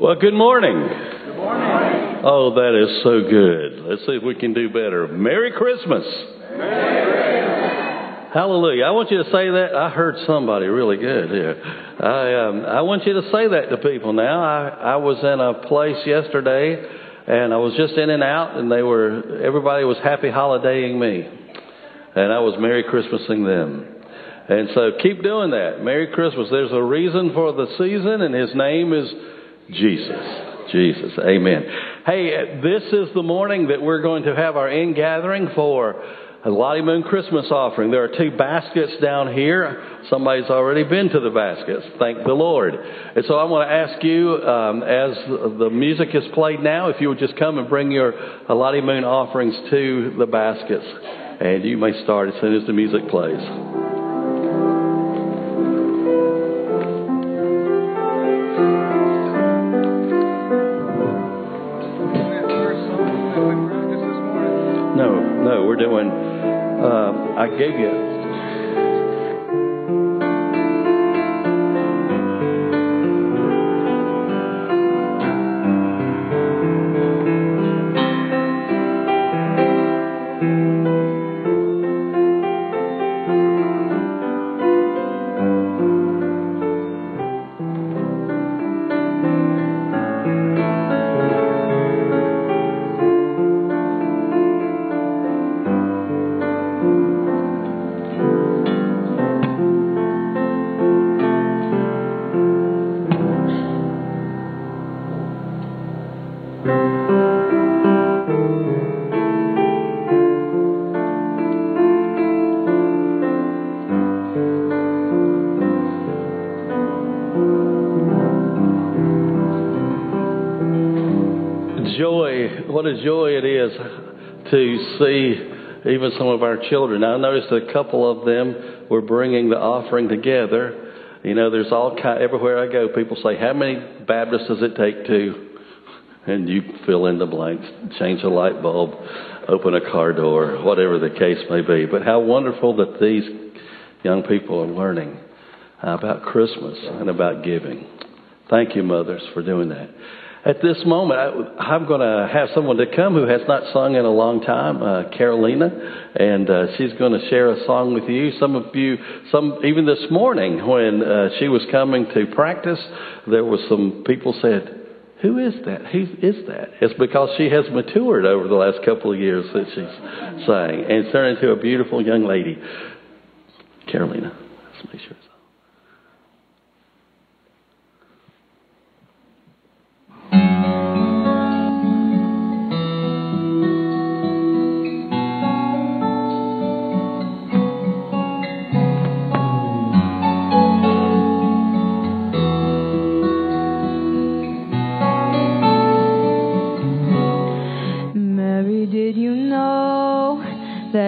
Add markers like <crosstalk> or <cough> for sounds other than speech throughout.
Well, good morning. Good morning. Oh, that is so good. Let's see if we can do better. Merry Christmas. Merry Christmas. Hallelujah. I want you to say that. I heard somebody really good here. I, um, I want you to say that to people now. I, I was in a place yesterday and I was just in and out and they were, everybody was happy holidaying me. And I was Merry Christmasing them. And so keep doing that. Merry Christmas. There's a reason for the season and his name is Jesus. Jesus. Amen. Hey, this is the morning that we're going to have our in gathering for a Lottie Moon Christmas offering. There are two baskets down here. Somebody's already been to the baskets. Thank the Lord. And so I want to ask you, um, as the music is played now, if you would just come and bring your Lottie Moon offerings to the baskets. And you may start as soon as the music plays. Doing. Uh, I gave you to see even some of our children. I noticed a couple of them were bringing the offering together. You know, there's all kind, everywhere I go, people say, how many Baptists does it take to? And you fill in the blanks, change a light bulb, open a car door, whatever the case may be. But how wonderful that these young people are learning about Christmas and about giving. Thank you, mothers, for doing that. At this moment, I, am going to have someone to come who has not sung in a long time, uh, Carolina, and uh, she's going to share a song with you. Some of you, some even this morning when uh, she was coming to practice, there was some people said, "Who is that? Who is that?" It's because she has matured over the last couple of years that she's sang and turned into a beautiful young lady. Carolina, let's make sure.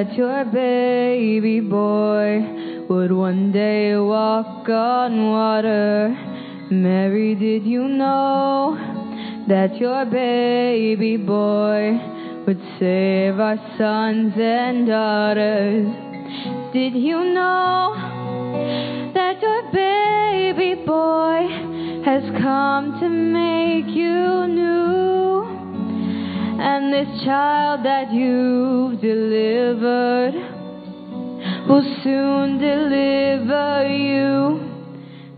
That your baby boy would one day walk on water. Mary, did you know that your baby boy would save our sons and daughters? Did you know that your baby boy has come to make this child that you've delivered will soon deliver you.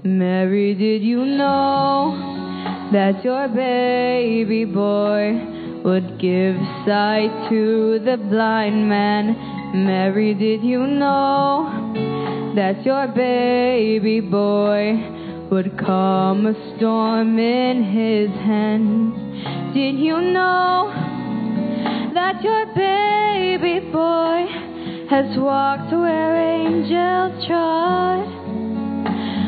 Mary, did you know that your baby boy would give sight to the blind man? Mary, did you know that your baby boy would calm a storm in his hands? Did you know? That your baby boy has walked where angels trod.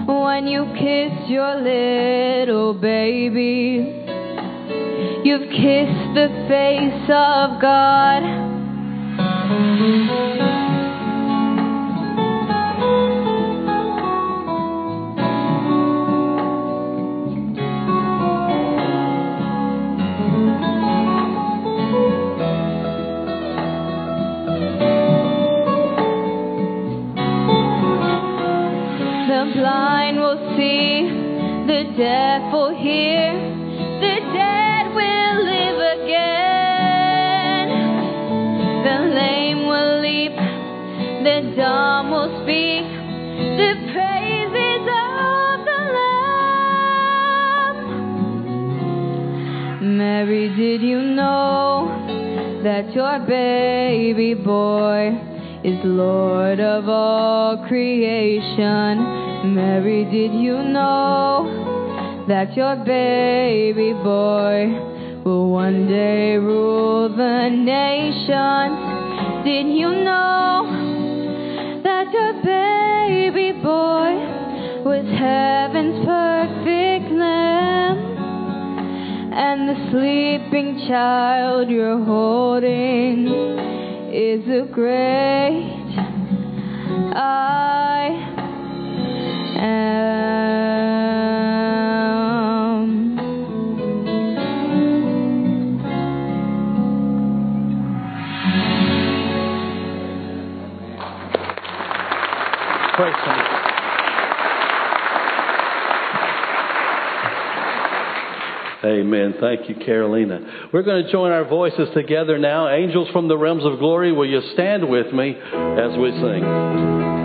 When you kiss your little baby, you've kissed the face of God. hear the dead will live again, the lame will leap, the dumb will speak, the praises of the Lamb. Mary, did you know that your baby boy is Lord of all creation? Mary, did you know? That your baby boy will one day rule the nations. Did you know that your baby boy was heaven's perfect lamb? And the sleeping child you're holding is a great I am. Praise Him. Amen. Thank you, Carolina. We're going to join our voices together now. Angels from the realms of glory, will you stand with me as we sing?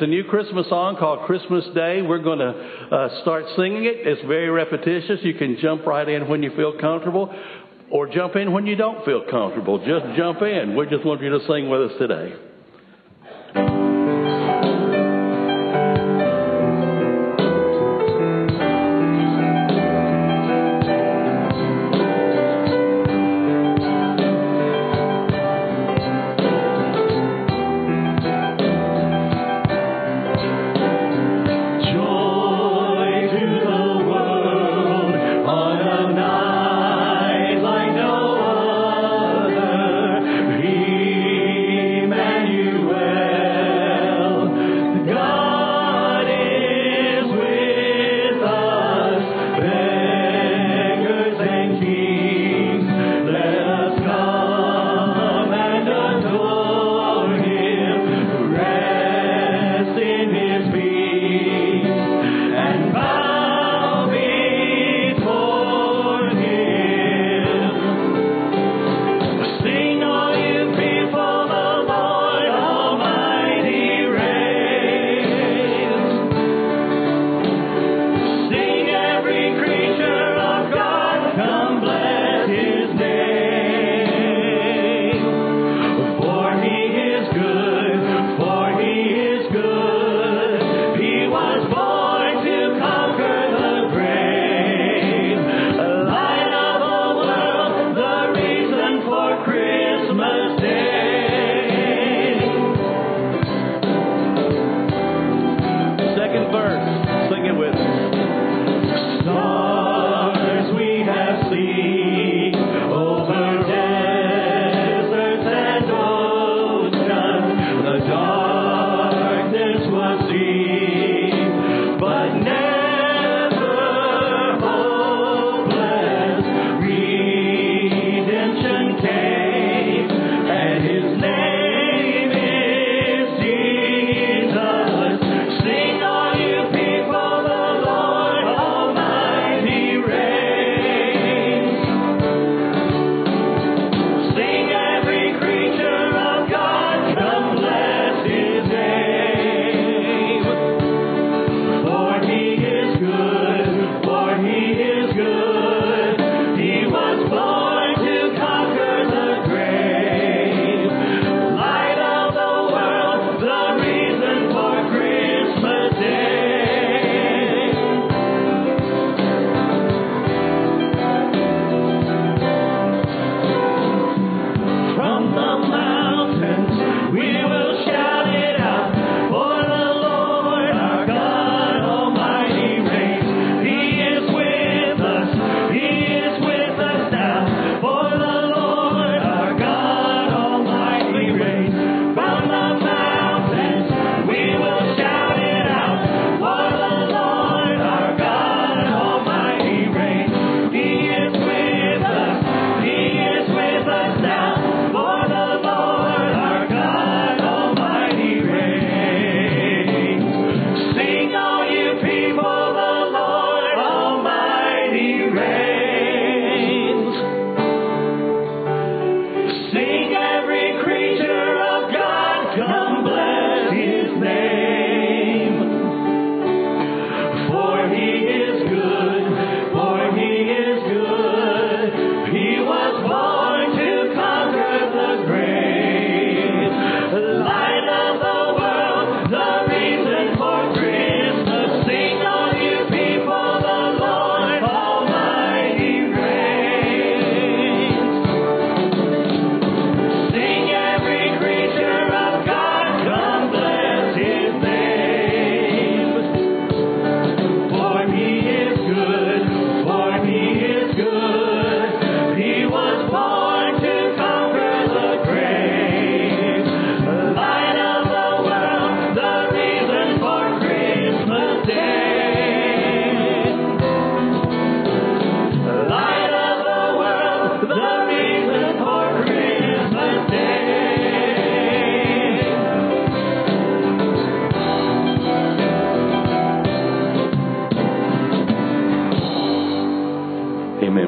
There's a new Christmas song called Christmas Day. We're going to uh, start singing it. It's very repetitious. You can jump right in when you feel comfortable or jump in when you don't feel comfortable. Just jump in. We just want you to sing with us today.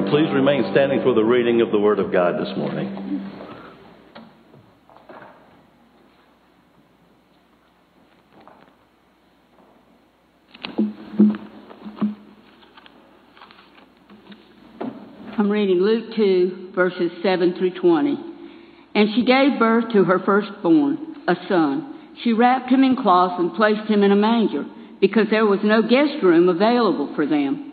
Remain standing for the reading of the Word of God this morning. I'm reading Luke 2, verses 7 through 20. And she gave birth to her firstborn, a son. She wrapped him in cloths and placed him in a manger, because there was no guest room available for them.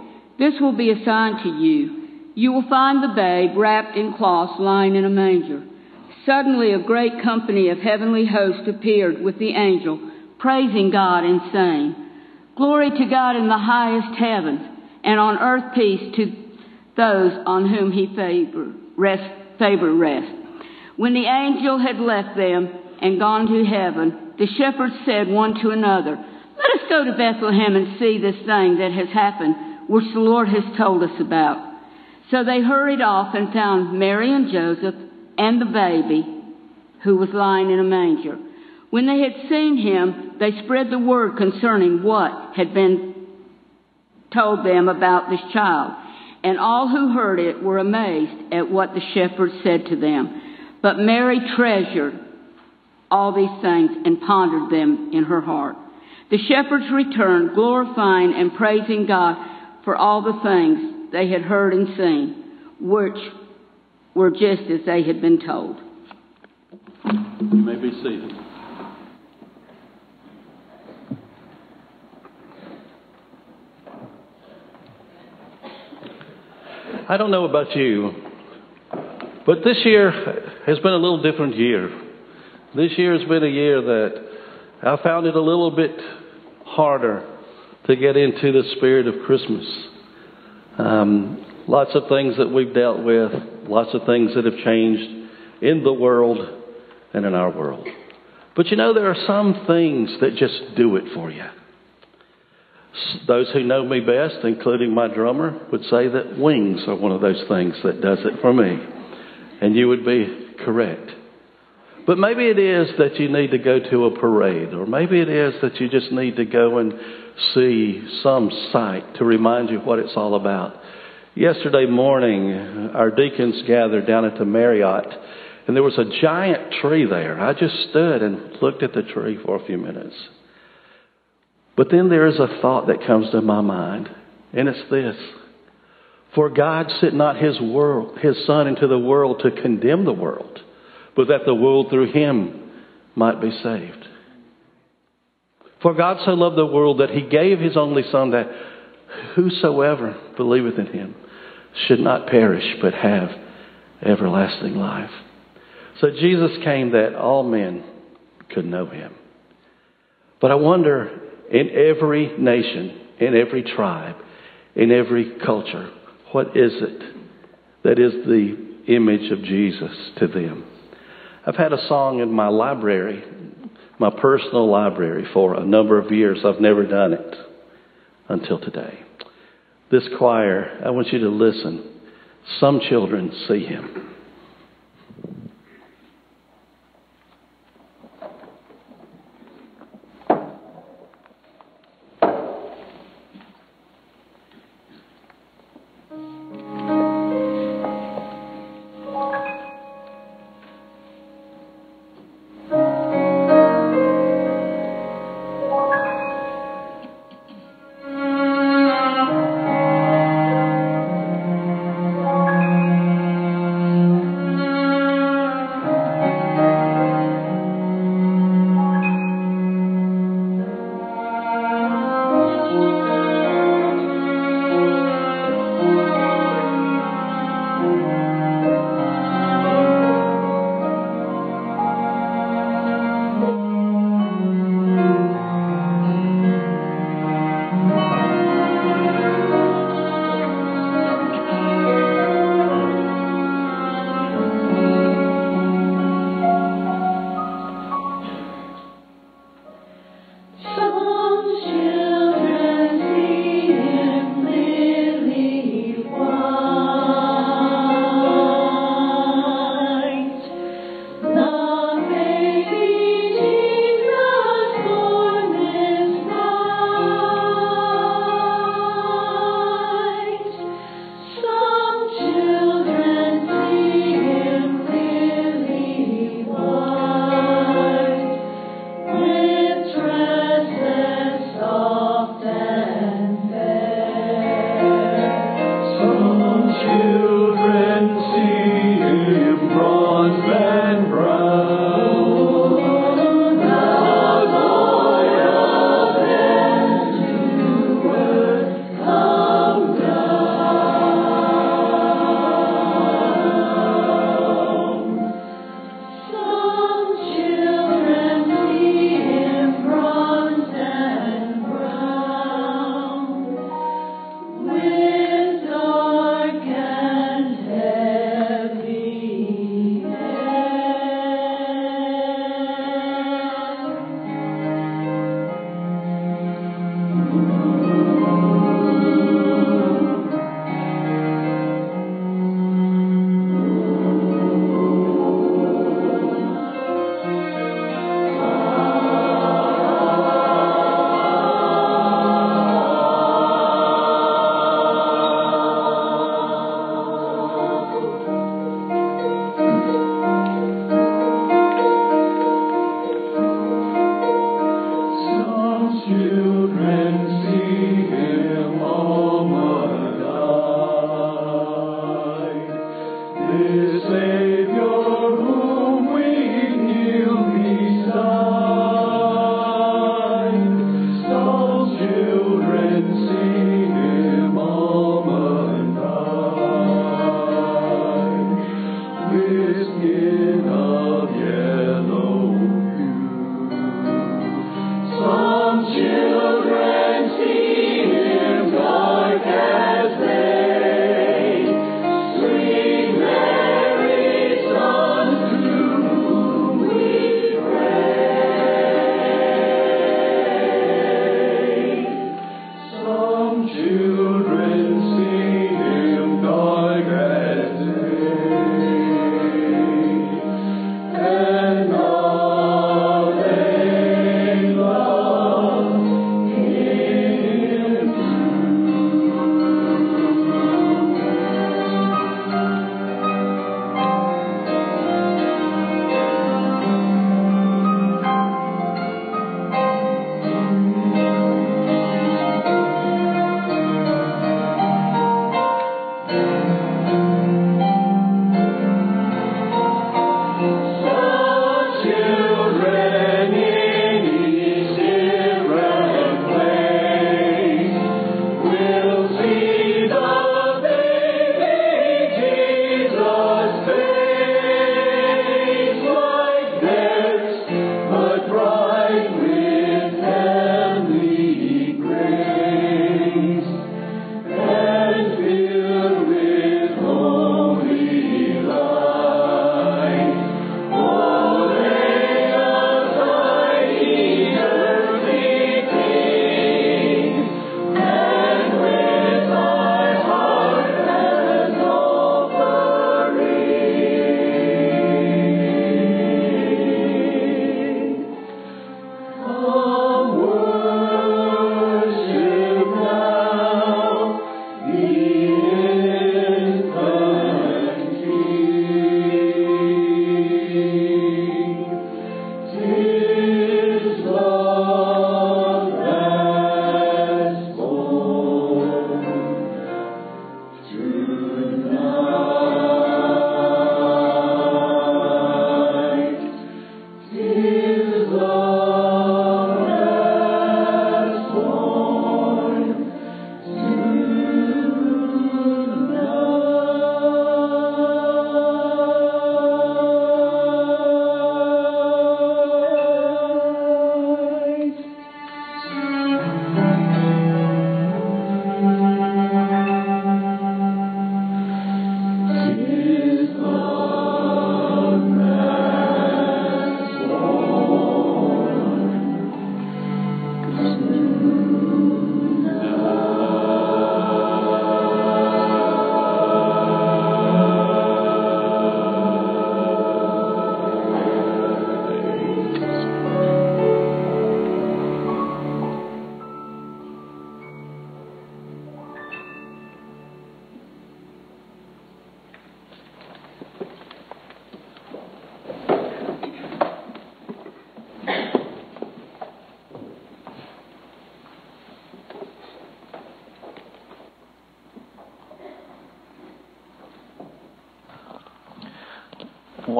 This will be a sign to you. You will find the babe wrapped in cloths lying in a manger. Suddenly, a great company of heavenly hosts appeared with the angel, praising God and saying, Glory to God in the highest heavens, and on earth peace to those on whom he favor rest. Favor rest. When the angel had left them and gone to heaven, the shepherds said one to another, Let us go to Bethlehem and see this thing that has happened which the Lord has told us about. So they hurried off and found Mary and Joseph and the baby who was lying in a manger. When they had seen him, they spread the word concerning what had been told them about this child. And all who heard it were amazed at what the shepherds said to them. But Mary treasured all these things and pondered them in her heart. The shepherds returned, glorifying and praising God for all the things they had heard and seen, which were just as they had been told. You may be seated. I don't know about you, but this year has been a little different year. This year has been a year that I found it a little bit harder to get into the spirit of Christmas. Um, lots of things that we've dealt with, lots of things that have changed in the world and in our world. But you know, there are some things that just do it for you. Those who know me best, including my drummer, would say that wings are one of those things that does it for me. And you would be correct. But maybe it is that you need to go to a parade, or maybe it is that you just need to go and see some sight to remind you what it's all about. Yesterday morning, our deacons gathered down at the Marriott, and there was a giant tree there. I just stood and looked at the tree for a few minutes. But then there is a thought that comes to my mind, and it's this. For God sent not his world, his son into the world to condemn the world, but that the world through him might be saved. For God so loved the world that he gave his only son that whosoever believeth in him should not perish but have everlasting life. So Jesus came that all men could know him. But I wonder in every nation, in every tribe, in every culture, what is it that is the image of Jesus to them? I've had a song in my library, my personal library, for a number of years. I've never done it until today. This choir, I want you to listen. Some children see him. is in us.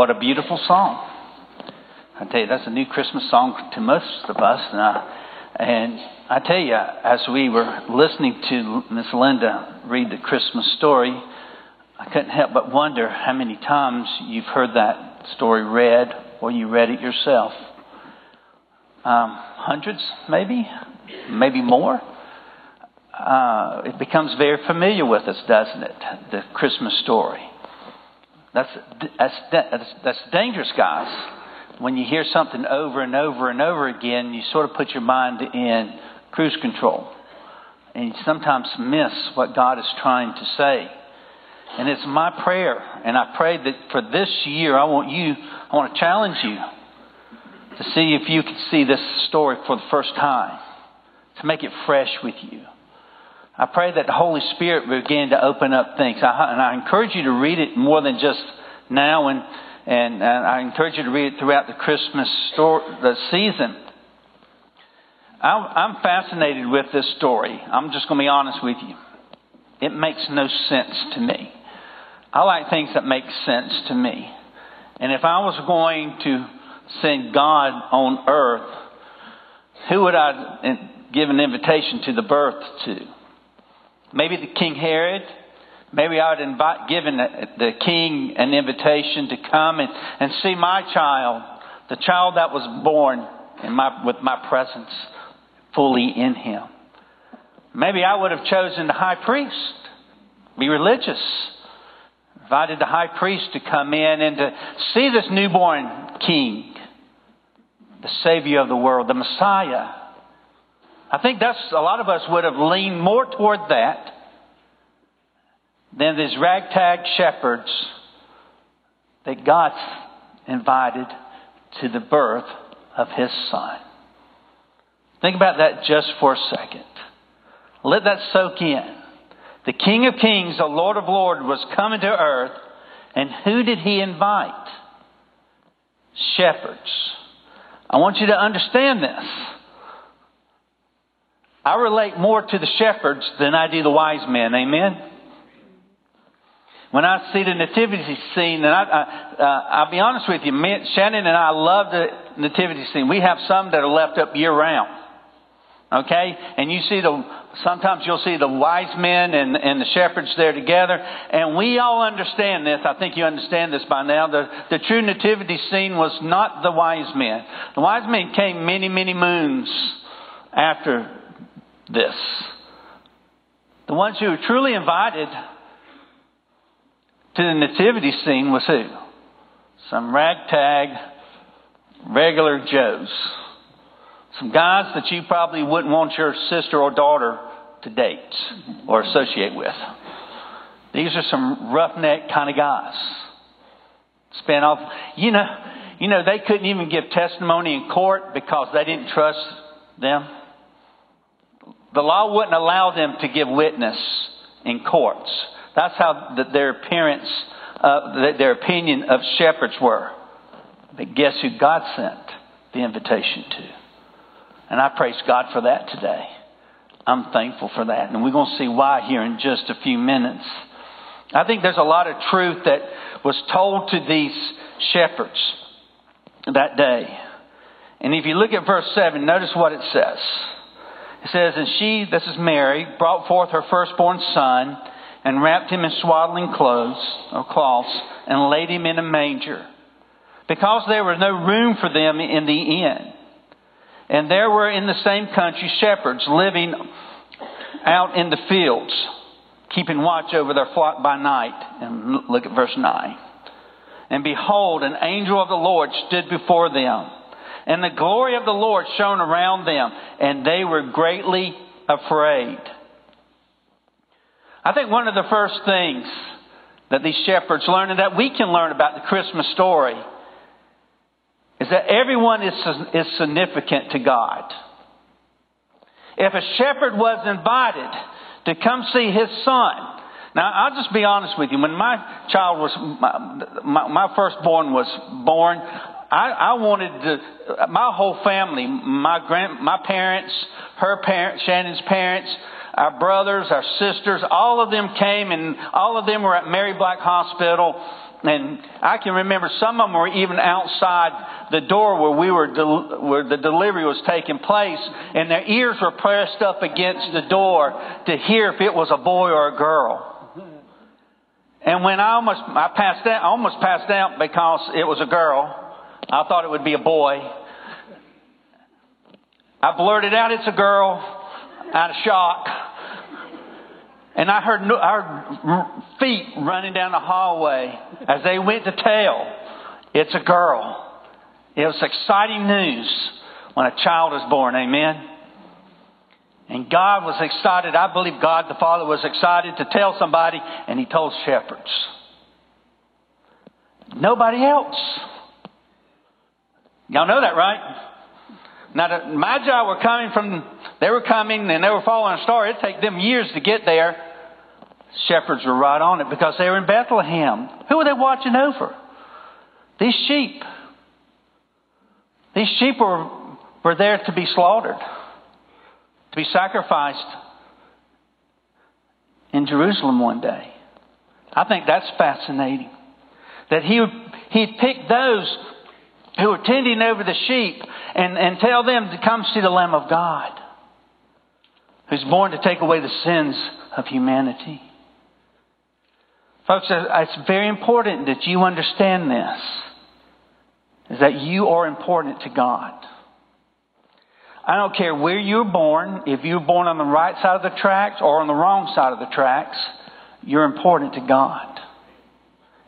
What a beautiful song. I tell you, that's a new Christmas song to most of us. And I, and I tell you, as we were listening to Miss Linda read the Christmas story, I couldn't help but wonder how many times you've heard that story read or you read it yourself. Um, hundreds, maybe, maybe more. Uh, it becomes very familiar with us, doesn't it? The Christmas story. That's, that's, that's, that's dangerous, guys. When you hear something over and over and over again, you sort of put your mind in cruise control. And you sometimes miss what God is trying to say. And it's my prayer, and I pray that for this year, I want you, I want to challenge you to see if you can see this story for the first time, to make it fresh with you. I pray that the Holy Spirit begin to open up things. I, and I encourage you to read it more than just now, and, and, and I encourage you to read it throughout the Christmas story, the season. I'm, I'm fascinated with this story. I'm just going to be honest with you. It makes no sense to me. I like things that make sense to me. And if I was going to send God on earth, who would I give an invitation to the birth to? Maybe the King Herod. Maybe I would invite, given the, king an invitation to come and, and see my child, the child that was born in my, with my presence fully in him. Maybe I would have chosen the high priest, be religious, invited the high priest to come in and to see this newborn king, the Savior of the world, the Messiah. I think that's a lot of us would have leaned more toward that than these ragtag shepherds that God invited to the birth of his son. Think about that just for a second. Let that soak in. The King of Kings, the Lord of Lords, was coming to earth, and who did he invite? Shepherds. I want you to understand this. I relate more to the shepherds than I do the wise men. Amen? When I see the nativity scene, and I, I, uh, I'll be honest with you, Shannon and I love the nativity scene. We have some that are left up year round. Okay? And you see the, sometimes you'll see the wise men and, and the shepherds there together. And we all understand this. I think you understand this by now. The, the true nativity scene was not the wise men. The wise men came many, many moons after this. The ones who were truly invited to the nativity scene was who? Some ragtag, regular Joes. Some guys that you probably wouldn't want your sister or daughter to date or associate with. These are some roughneck kind of guys. Spent off, you know, you know, they couldn't even give testimony in court because they didn't trust them. The law wouldn't allow them to give witness in courts. That's how the, their appearance, uh, their opinion of shepherds were. But guess who God sent the invitation to? And I praise God for that today. I'm thankful for that. And we're going to see why here in just a few minutes. I think there's a lot of truth that was told to these shepherds that day. And if you look at verse 7, notice what it says. It says, And she, this is Mary, brought forth her firstborn son and wrapped him in swaddling clothes or cloths and laid him in a manger because there was no room for them in the inn. And there were in the same country shepherds living out in the fields, keeping watch over their flock by night. And look at verse 9. And behold, an angel of the Lord stood before them and the glory of the Lord shone around them, and they were greatly afraid. I think one of the first things that these shepherds learned and that we can learn about the Christmas story is that everyone is, is significant to God. If a shepherd was invited to come see his son, now, I'll just be honest with you. When my child was, my, my, my firstborn was born, I, I wanted to, my whole family, my grand, my parents, her parents, Shannon's parents, our brothers, our sisters, all of them came and all of them were at Mary Black Hospital And I can remember some of them were even outside the door where we were, del- where the delivery was taking place, and their ears were pressed up against the door to hear if it was a boy or a girl. And when I almost, I passed out, I almost passed out because it was a girl. I thought it would be a boy. I blurted out, it's a girl, out of shock. And I heard, heard feet running down the hallway as they went to tell it's a girl. It was exciting news when a child is born. Amen. And God was excited. I believe God the Father was excited to tell somebody, and He told shepherds. Nobody else. Y'all know that, right? Now, the Magi were coming from, they were coming and they were following a star. It'd take them years to get there. Shepherds were right on it because they were in Bethlehem. Who were they watching over? These sheep. These sheep were, were there to be slaughtered, to be sacrificed in Jerusalem one day. I think that's fascinating. That he, he'd pick those who are tending over the sheep and, and tell them to come see the Lamb of God who's born to take away the sins of humanity. Folks, uh, it's very important that you understand this. Is that you are important to God. I don't care where you're born, if you're born on the right side of the tracks or on the wrong side of the tracks, you're important to God.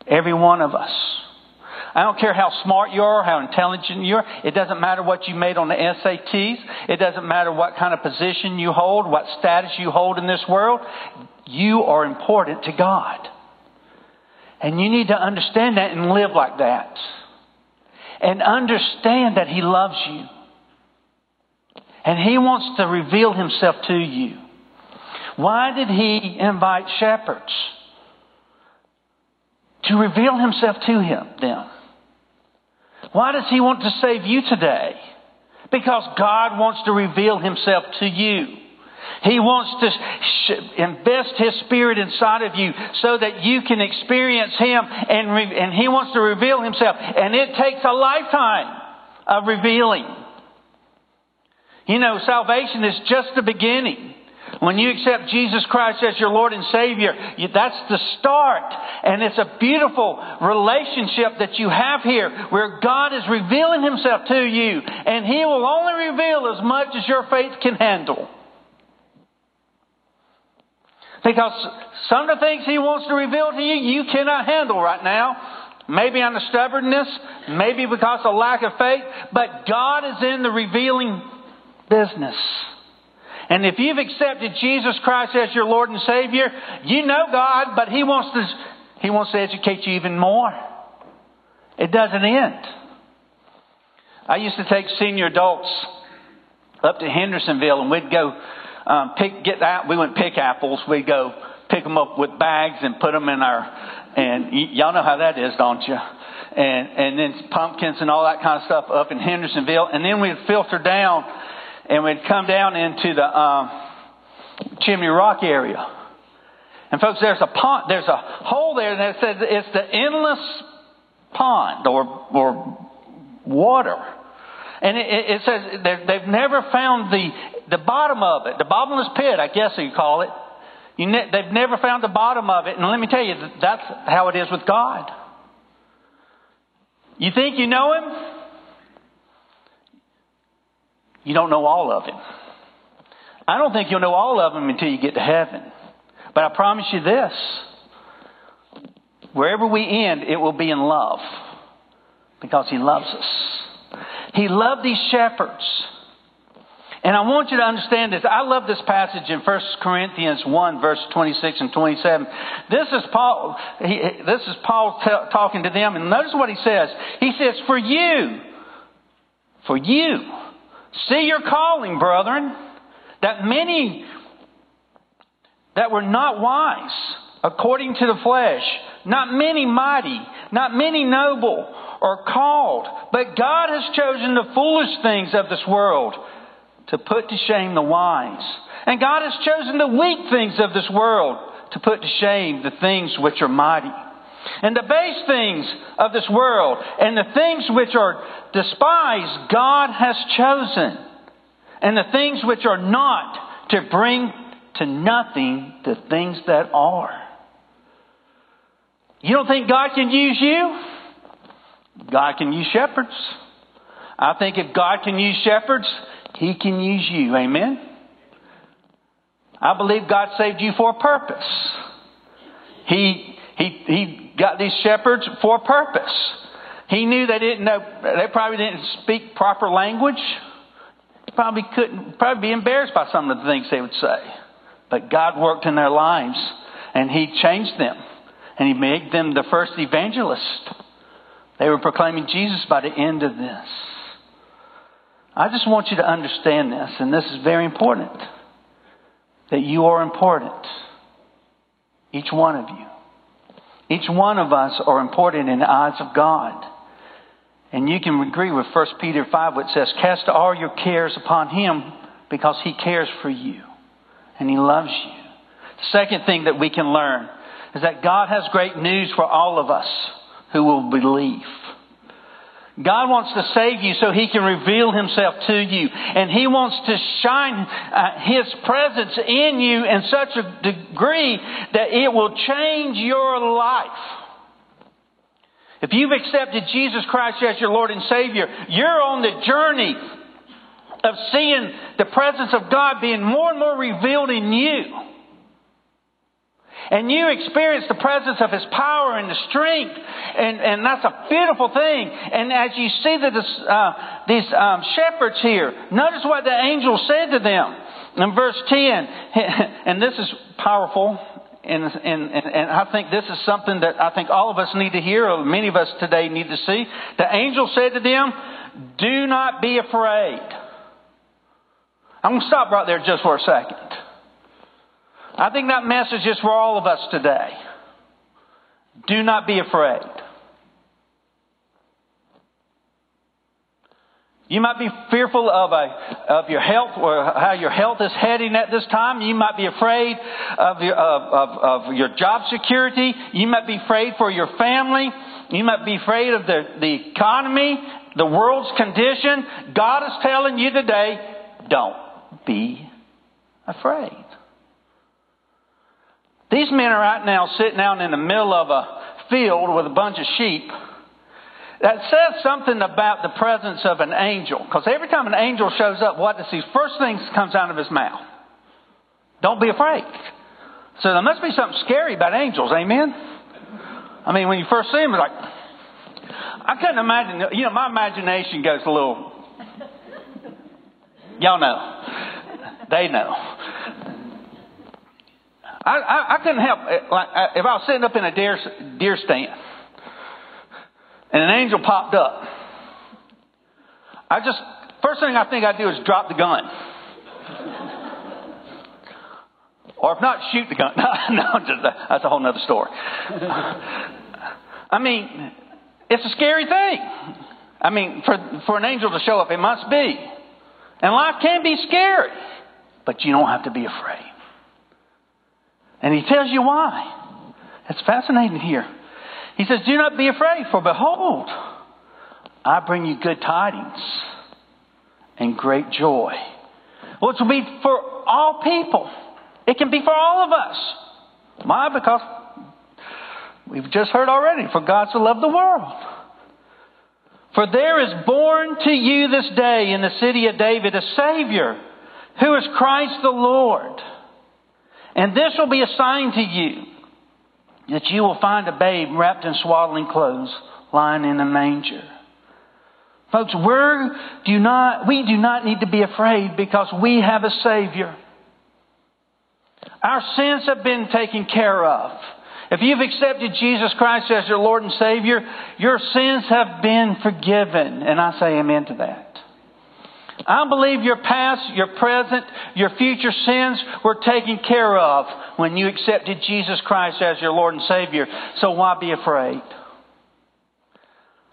Every one of us. I don't care how smart you are, how intelligent you are. It doesn't matter what you made on the SATs. It doesn't matter what kind of position you hold, what status you hold in this world. You are important to God. And you need to understand that and live like that. And understand that He loves you. And He wants to reveal Himself to you. Why did He invite shepherds? To reveal Himself to him, them. Why does He want to save you today? Because God wants to reveal Himself to you. He wants to invest His Spirit inside of you so that you can experience Him and, re- and He wants to reveal Himself. And it takes a lifetime of revealing. You know, salvation is just the beginning. When you accept Jesus Christ as your Lord and Savior, that's the start. And it's a beautiful relationship that you have here where God is revealing Himself to you. And He will only reveal as much as your faith can handle. Because some of the things He wants to reveal to you, you cannot handle right now. Maybe on the stubbornness, maybe because of lack of faith, but God is in the revealing business. And if you've accepted Jesus Christ as your Lord and Savior, you know God, but He wants to, He wants to educate you even more. It doesn't end. I used to take senior adults up to Hendersonville and we'd go um, pick, get out, we went pick apples. We'd go pick them up with bags and put them in our, and y- y'all know how that is, don't you? And, and then pumpkins and all that kind of stuff up in Hendersonville. And then we'd filter down and we'd come down into the um, Chimney Rock area. And folks, there's a pond, there's a hole there that says it's the endless pond or or water. And it, it says they've never found the the bottom of it, the bottomless pit, I guess you call it. You ne- they've never found the bottom of it, and let me tell you, that's how it is with God. You think you know Him? You don't know all of Him. I don't think you'll know all of Him until you get to heaven. But I promise you this wherever we end, it will be in love because He loves us. He loved these shepherds. And I want you to understand this. I love this passage in 1 Corinthians 1, verse 26 and 27. This is Paul, he, this is Paul t- talking to them, and notice what he says. He says, For you, for you, See your calling, brethren, that many that were not wise according to the flesh, not many mighty, not many noble or called, but God has chosen the foolish things of this world to put to shame the wise. And God has chosen the weak things of this world to put to shame the things which are mighty. And the base things of this world and the things which are despised, God has chosen. And the things which are not to bring to nothing the things that are. You don't think God can use you? God can use shepherds. I think if God can use shepherds, He can use you. Amen? I believe God saved you for a purpose. He, he, he got these shepherds for a purpose. He knew they didn't know, they probably didn't speak proper language. Probably couldn't, probably be embarrassed by some of the things they would say. But God worked in their lives and He changed them and He made them the first evangelist. They were proclaiming Jesus by the end of this. I just want you to understand this, and this is very important that you are important. Each one of you. Each one of us are important in the eyes of God. And you can agree with 1 Peter 5, which says, Cast all your cares upon Him because He cares for you and He loves you. The second thing that we can learn is that God has great news for all of us who will believe. God wants to save you so He can reveal Himself to you. And He wants to shine uh, His presence in you in such a degree that it will change your life. If you've accepted Jesus Christ as your Lord and Savior, you're on the journey of seeing the presence of God being more and more revealed in you. And you experience the presence of His power and the strength, and, and that's a beautiful thing. And as you see the, uh, these um, shepherds here, notice what the angel said to them in verse 10. <laughs> And this is powerful, and, and, and, I think this is something that I think all of us need to hear, or many of us today need to see. The angel said to them, Do not be afraid. I'm going to stop right there just for a second. I think that message is for all of us today. Do not be afraid. You might be fearful of, a, of your health or how your health is heading at this time. You might be afraid of your, of, of, of your job security. You might be afraid for your family. You might be afraid of the, the economy, the world's condition. God is telling you today, don't be afraid. These men are right now sitting out in the middle of a field with a bunch of sheep. That says something about the presence of an angel. Because every time an angel shows up, what does he first thing comes out of his mouth? Don't be afraid. So there must be something scary about angels, amen? I mean, when you first see them, it's like, I couldn't imagine, you know, my imagination goes a little, y'all know. They know. I, I, I couldn't help eh, like if I was sitting up in a deer deer stand and an angel popped up. I just first thing I think I'd do is drop the gun, or if not, shoot the gun. <laughs> no, just, that's a whole other story. I mean, it's a scary thing. I mean, for for an angel to show up, it must be, and life can be scary, but you don't have to be afraid. And he tells you why. It's fascinating here. He says, Do not be afraid, for behold, I bring you good tidings and great joy. Which will be for all people. It can be for all of us. Why? Because we've just heard already, for God so loved the world. For there is born to you this day in the city of David a Savior, who is Christ the Lord. And this will be a sign to you that you will find a babe wrapped in swaddling clothes lying in a manger. Folks, we do not, we do not need to be afraid because we have a Savior. Our sins have been taken care of. If you've accepted Jesus Christ as your Lord and Savior, your sins have been forgiven. And I say amen to that. I believe your past, your present, your future sins were taken care of when you accepted Jesus Christ as your Lord and Savior. So why be afraid?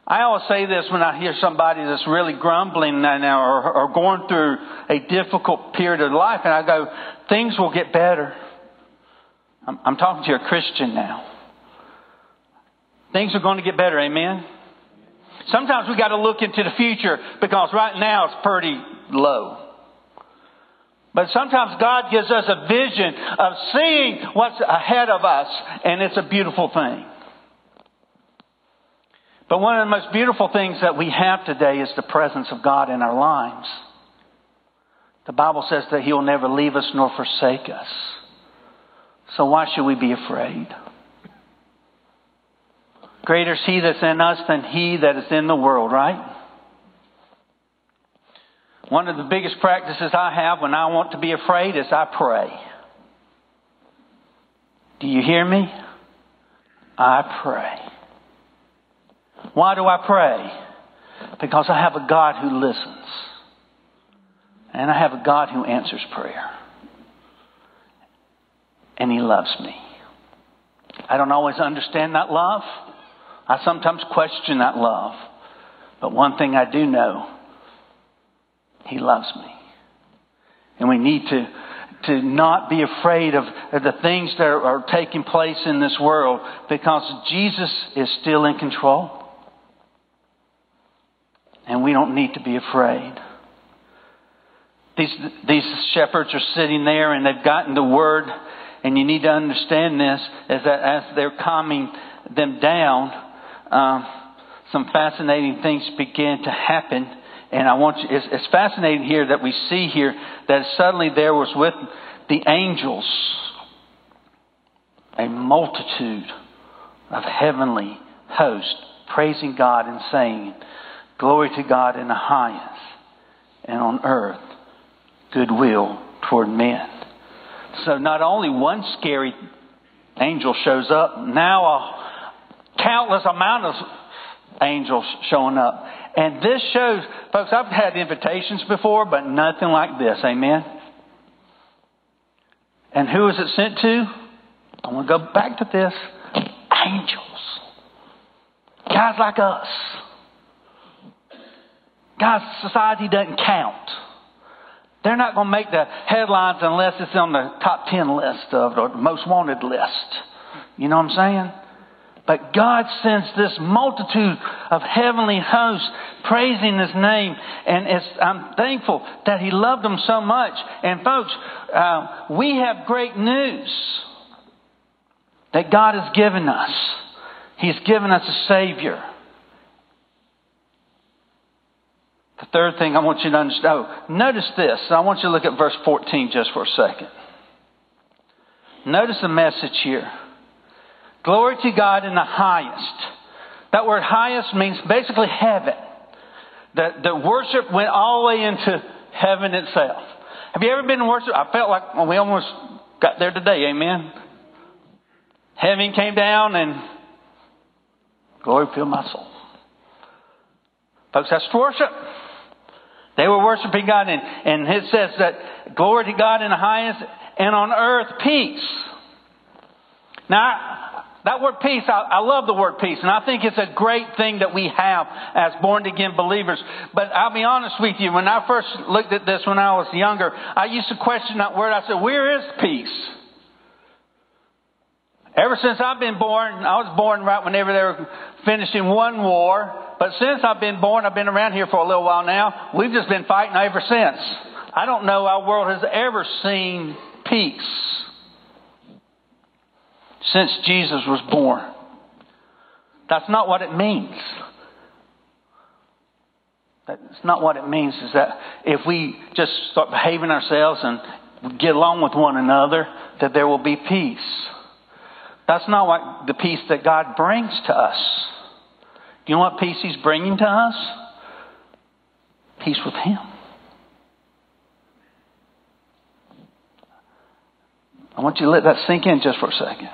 I always say this when I hear somebody that's really grumbling now or, or going through a difficult period of life, and I go, things will get better. I'm, I'm talking to a Christian now. Things are going to get better, amen? Sometimes we got to look into the future because right now it's pretty low. But sometimes God gives us a vision of seeing what's ahead of us, and it's a beautiful thing. But one of the most beautiful things that we have today is the presence of God in our lives. The Bible says that He will never leave us nor forsake us. So why should we be afraid? Greater is He that's in us than He that is in the world, right? One of the biggest practices I have when I want to be afraid is I pray. Do you hear me? I pray. Why do I pray? Because I have a God who listens. And I have a God who answers prayer. And He loves me. I don't always understand that love. I sometimes question that love. But one thing I do know He loves me. And we need to, to not be afraid of, the things that are, are taking place in this world because Jesus is still in control and we don't need to be afraid. These, these shepherds are sitting there and they've gotten the word, and you need to understand this is that as they're calming them down, um, some fascinating things begin to happen. And I want you, it's, it's fascinating here that we see here that suddenly there was with the angels a multitude of heavenly hosts praising God and saying, Glory to God in the highest, and on earth, goodwill toward men. So not only one scary angel shows up, now a countless amount of angels showing up. And this shows, folks, I've had invitations before, but nothing like this. Amen? And who is it sent to? I want to go back to this. Angels. Guys like us. Guys, society doesn't count. They're not going to make the headlines unless it's on the top 10 list of the most wanted list. You know what I'm saying? But God sends this multitude of heavenly hosts praising His name, and I'm thankful that He loved them so much. And folks, uh, we have great news that God has given us. He's given us a Savior. The third thing I want you to understand, oh, notice this. I want you to look at verse 14 just for a second. Notice the message here. Glory to God in the highest. That word highest means basically heaven. That the worship went all the way into heaven itself. Have you ever been in worship? I felt like well, we almost got there today. Amen. Heaven came down and glory filled my soul. Folks, that's worship. They were worshiping God, and, and it says that glory to God in the highest, and on earth peace. Now, that word peace, I, I, love the word peace, and I think it's a great thing that we have as born again believers. But I'll be honest with you, when I first looked at this when I was younger, I used to question that word. I said, Where is peace? Ever since I've been born, I was born right whenever they were finishing one war, but since I've been born, I've been around here for a little while now, we've just been fighting ever since. I don't know our world has ever seen peace since Jesus was born. That's not what it means. That's not what it means is that if we just start behaving ourselves and get along with one another, that there will be peace. That's not what the peace that God brings to us. You know what peace He's bringing to us? Peace with Him. I want you to let that sink in just for a second.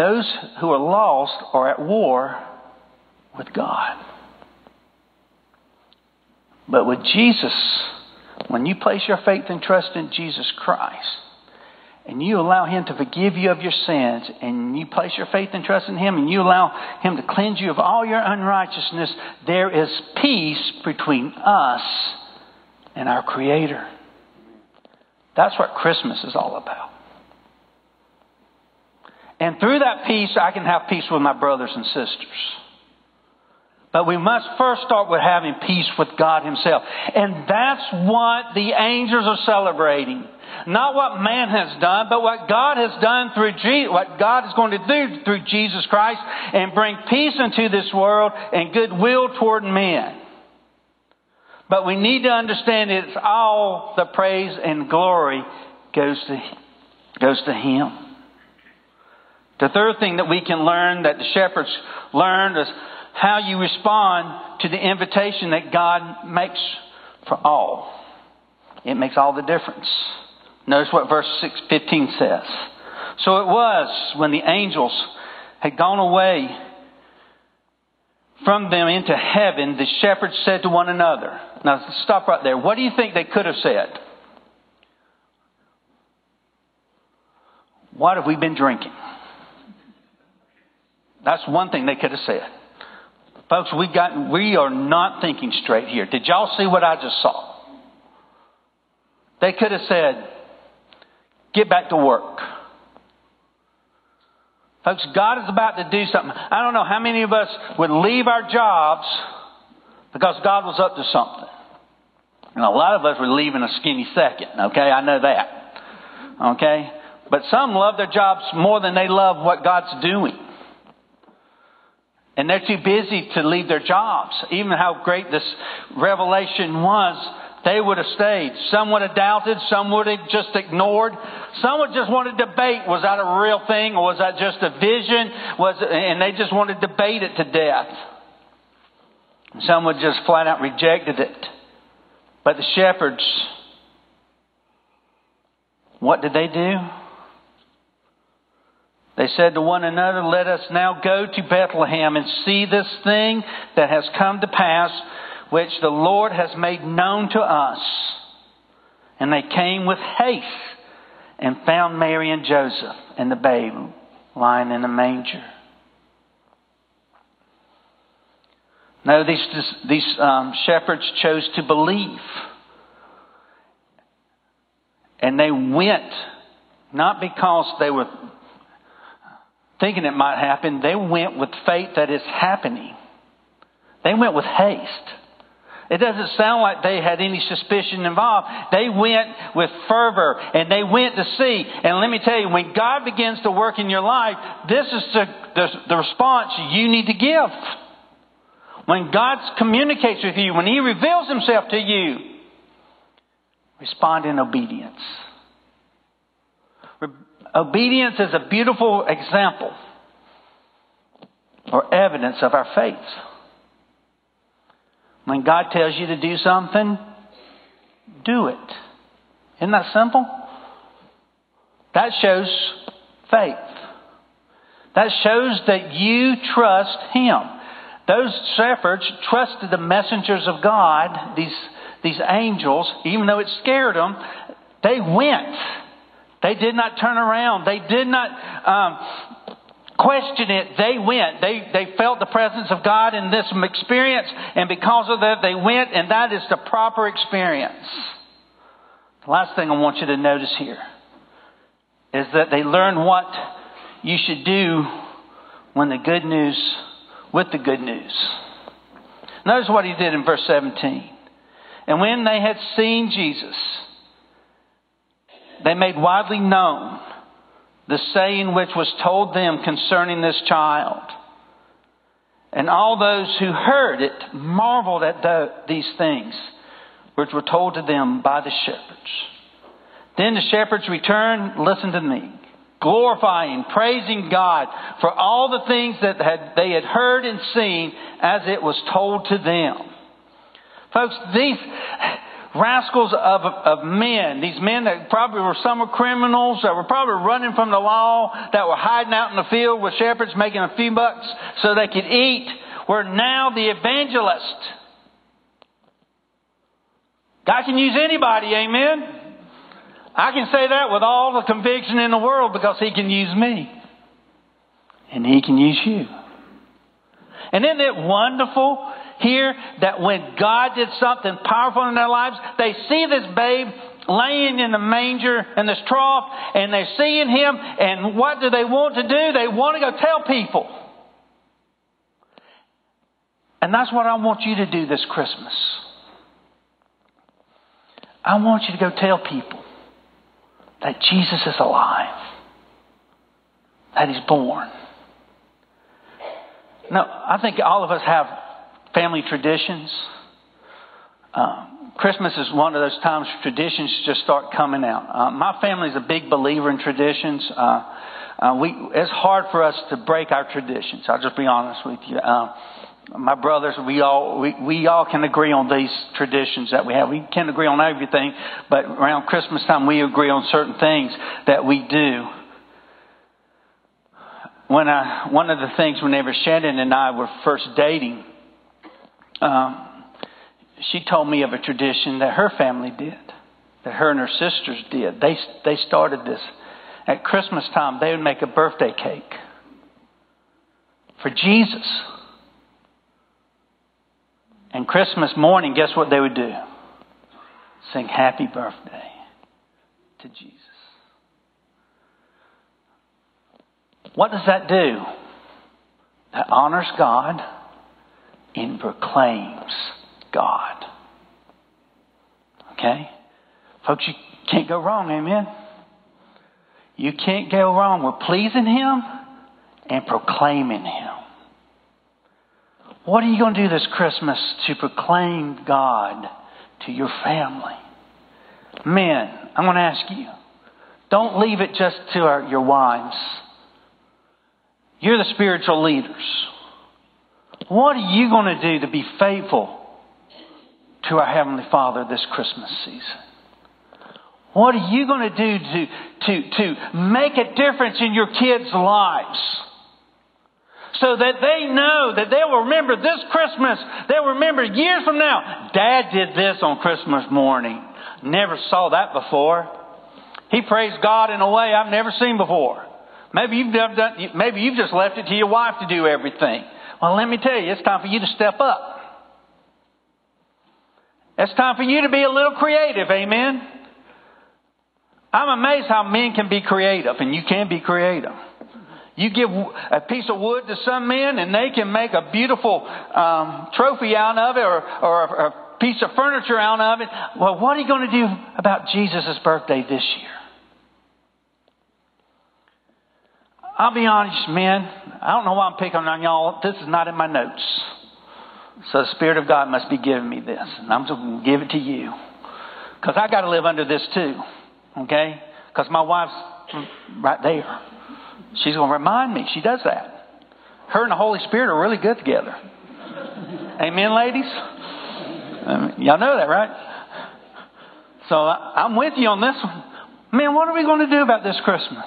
Those who are lost are at war with God. But with Jesus, when you place your faith and trust in Jesus Christ, and you allow Him to forgive you of your sins, and you place your faith and trust in Him, and you allow Him to cleanse you of all your unrighteousness, there is peace between us and our Creator. That's what Christmas is all about. And through that peace, I can have peace with my brothers and sisters. But we must first start with having peace with God Himself. And that's what the angels are celebrating. Not what man has done, but what God has done through Jesus, what God is going to do through Jesus Christ and bring peace into this world and goodwill toward men. But we need to understand it's all the praise and glory goes to, goes to Him. The third thing that we can learn that the shepherds learned is how you respond to the invitation that God makes for all. It makes all the difference. Notice what verse 6, 15 says. So it was when the angels had gone away from them into heaven, the shepherds said to one another. Now stop right there. What do you think they could have said? What have we been drinking? That's one thing they could have said. Folks, we got we are not thinking straight here. Did y'all see what I just saw? They could have said, "Get back to work." Folks, God is about to do something. I don't know how many of us would leave our jobs because God was up to something. And a lot of us would leave in a skinny second, okay? I know that. Okay? But some love their jobs more than they love what God's doing. And they're too busy to leave their jobs. Even how great this revelation was, they would have stayed. Some would have doubted. Some would have just ignored. Some would just want to debate, was that a real thing or was that just a vision? Was it, and they just wanted to debate it to death. Some would just flat out rejected it. But the shepherds, what did they do? They said to one another, Let us now go to Bethlehem and see this thing that has come to pass, which the Lord has made known to us. And they came with haste and found Mary and Joseph and the babe lying in a manger. No, these, these um, shepherds chose to believe. And they went not because they were thinking it might happen, they went with faith that it's happening. They went with haste. It doesn't sound like they had any suspicion involved. They went with fervor and they went to see. And let me tell you, when God begins to work in your life, this is the, the, the response you need to give. When God communicates with you, when He reveals Himself to you, respond in obedience. Obedience is a beautiful example or evidence of our faith. When God tells you to do something, do it. Isn't that simple? That shows faith. That shows that you trust Him. Those shepherds trusted the messengers of God, these, these angels, even though it scared them, they went. They did not turn around. They did not um, question it. They went. They, they felt the presence of God in this experience, and because of that, they went, and that is the proper experience. The last thing I want you to notice here is that they learned what you should do when the good news, with the good news. Notice what he did in verse 17. And when they had seen Jesus, they made widely known the saying which was told them concerning this child. And all those who heard it marveled at the, these things which were told to them by the shepherds. Then the shepherds returned, listen to me, glorifying, praising God for all the things that had, they had heard and seen as it was told to them. Folks, these, rascals of, of men. These men that probably were some were criminals, that were probably running from the law, that were hiding out in the field with shepherds making a few bucks so they could eat, were now the evangelists. God can use anybody, amen? I can say that with all the conviction in the world because He can use me. And He can use you. And isn't it wonderful here that when God did something powerful in their lives, they see this babe laying in the manger and this trough, and they're seeing him, and what do they want to do? They want to go tell people. And that's what I want you to do this Christmas. I want you to go tell people that Jesus is alive, that he's born. Now, I think all of us have family traditions. Um, Christmas is one of those times traditions just start coming out. Uh, my family's a big believer in traditions. Uh, uh, we, it's hard for us to break our traditions. I'll just be honest with you. Uh, my brothers, we all we, we all can agree on these traditions that we have. We can't agree on everything, but around Christmas time we agree on certain things that we do. When I, one of the things whenever Shannon and I were first dating, um, she told me of a tradition that her family did, that her and her sisters did. They, they started this. At Christmas time, they would make a birthday cake for Jesus. And Christmas morning, guess what they would do? Sing happy birthday to Jesus. What does that do? That honors God and proclaims God. Okay? Folks, you can't go wrong, amen? You can't go wrong with pleasing Him and proclaiming Him. What are you going to do this Christmas to proclaim God to your family? Men, I'm going to ask you don't leave it just to our, your wives. You're the spiritual leaders. What are you going to do to be faithful to our Heavenly Father this Christmas season? What are you going to do to, to, to make a difference in your kids' lives? So that they know that they will remember this Christmas, they'll remember years from now, Dad did this on Christmas morning. Never saw that before. He praised God in a way I've never seen before. Maybe you've done, maybe you've just left it to your wife to do everything. Well, let me tell you, it's time for you to step up. It's time for you to be a little creative, amen? I'm amazed how men can be creative, and you can be creative. You give a piece of wood to some men, and they can make a beautiful um, trophy out of it or, or a, a piece of furniture out of it. Well, what are you going to do about Jesus' birthday this year? I'll be honest, men. I don't know why I'm picking on y'all. This is not in my notes. So the Spirit of God must be giving me this. And I'm just going to give it to you. Because I got to live under this too. Okay? Because my wife's right there. She's going to remind me. She does that. Her and the Holy Spirit are really good together. Amen, ladies? Um, y'all know that, right? So I'm with you on this one. Man, what are we going to do about this Christmas?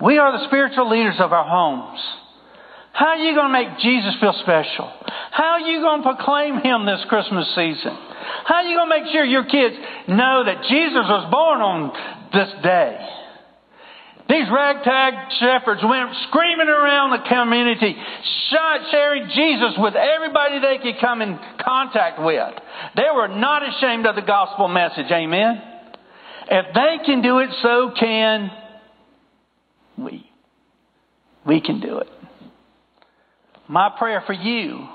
We are the spiritual leaders of our homes. How are you going to make Jesus feel special? How are you going to proclaim Him this Christmas season? How are you going to make sure your kids know that Jesus was born on this day? These ragtag shepherds went screaming around the community, sharing Jesus with everybody they could come in contact with. They were not ashamed of the gospel message. Amen? If they can do it, so can we. We can do it. My prayer for you,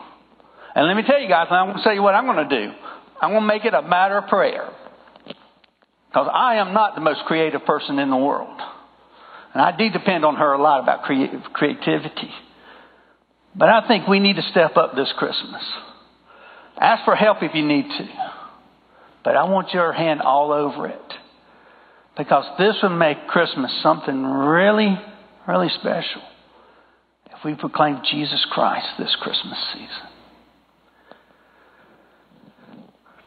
and let me tell you guys, I'm going to tell you what I'm going to do. I'm going to make it a matter of prayer. Because I am not the most creative person in the world. And I do depend on her a lot about creativity. But I think we need to step up this Christmas. Ask for help if you need to. But I want your hand all over it. Because this would make Christmas something really, really special if we proclaim Jesus Christ this Christmas season.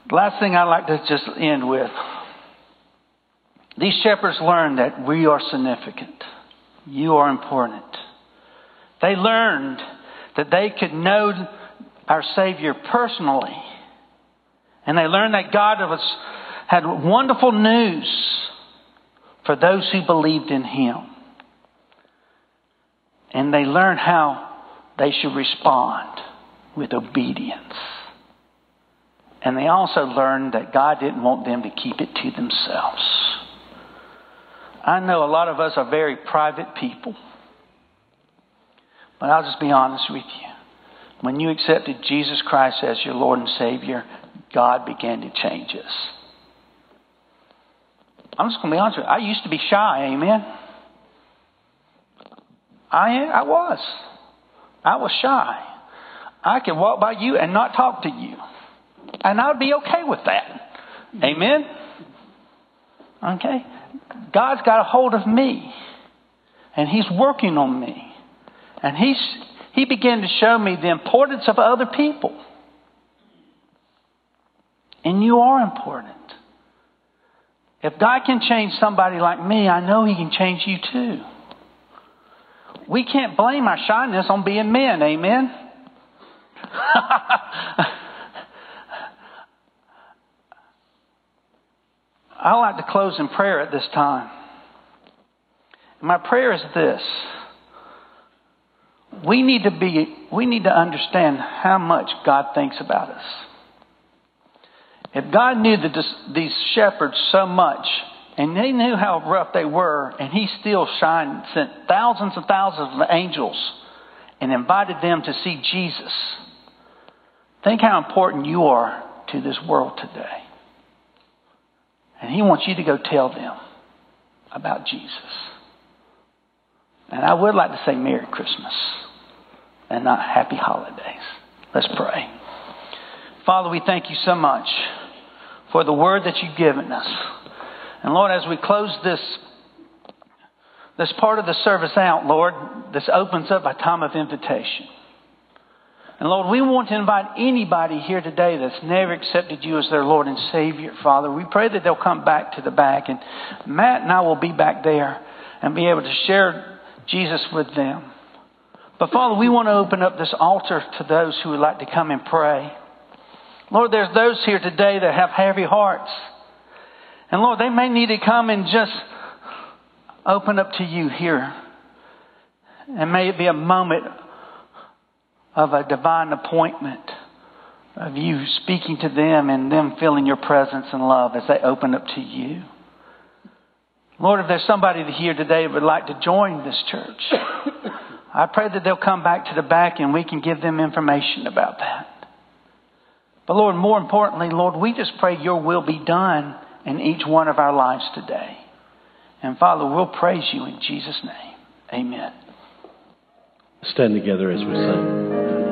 The last thing I'd like to just end with these shepherds learned that we are significant, you are important. They learned that they could know our Savior personally. And they learned that God was, had wonderful news for those who believed in Him. And they learned how they should respond with obedience. And they also learned that God didn't want them to keep it to themselves. I know a lot of us are very private people. But I'll just be honest with you. When you accepted Jesus Christ as your Lord and Savior, God began to change us. I'm just going to be honest with you. I used to be shy, amen. I, I was. I was shy. I could walk by you and not talk to you. And I'd be okay with that. Amen? Okay? God's got a hold of me. And He's working on me. And he's, He began to show me the importance of other people. And you are important. If God can change somebody like me, I know He can change you too. We can't blame our shyness on being men, amen? <laughs> I like to close in prayer at this time. My prayer is this. We need to be, we need to understand how much God thinks about us. If God knew this, these shepherds so much, and they knew how rough they were, and He still shined, sent thousands and thousands of angels and invited them to see Jesus. Think how important you are to this world today. And He wants you to go tell them about Jesus. And I would like to say Merry Christmas and not Happy Holidays. Let's pray. Father, we thank you so much for the word that you've given us. And Lord, as we close this, this part of the service out, Lord, this opens up a time of invitation. And Lord, we want to invite anybody here today that's never accepted you as their Lord and Savior, Father. We pray that they'll come back to the back. And Matt and I will be back there and be able to share Jesus with them. But Father, we want to open up this altar to those who would like to come and pray. Lord, there's those here today that have heavy hearts. And Lord, they may need to come and just open up to you here. And may it be a moment of a divine appointment of you speaking to them and them feeling your presence and love as they open up to you. Lord, if there's somebody here today that would like to join this church, <coughs> I pray that they'll come back to the back and we can give them information about that. But Lord, more importantly, Lord, we just pray your will be done in each one of our lives today. And Father, we'll praise you in Jesus' name. Amen. Stand together as we sing.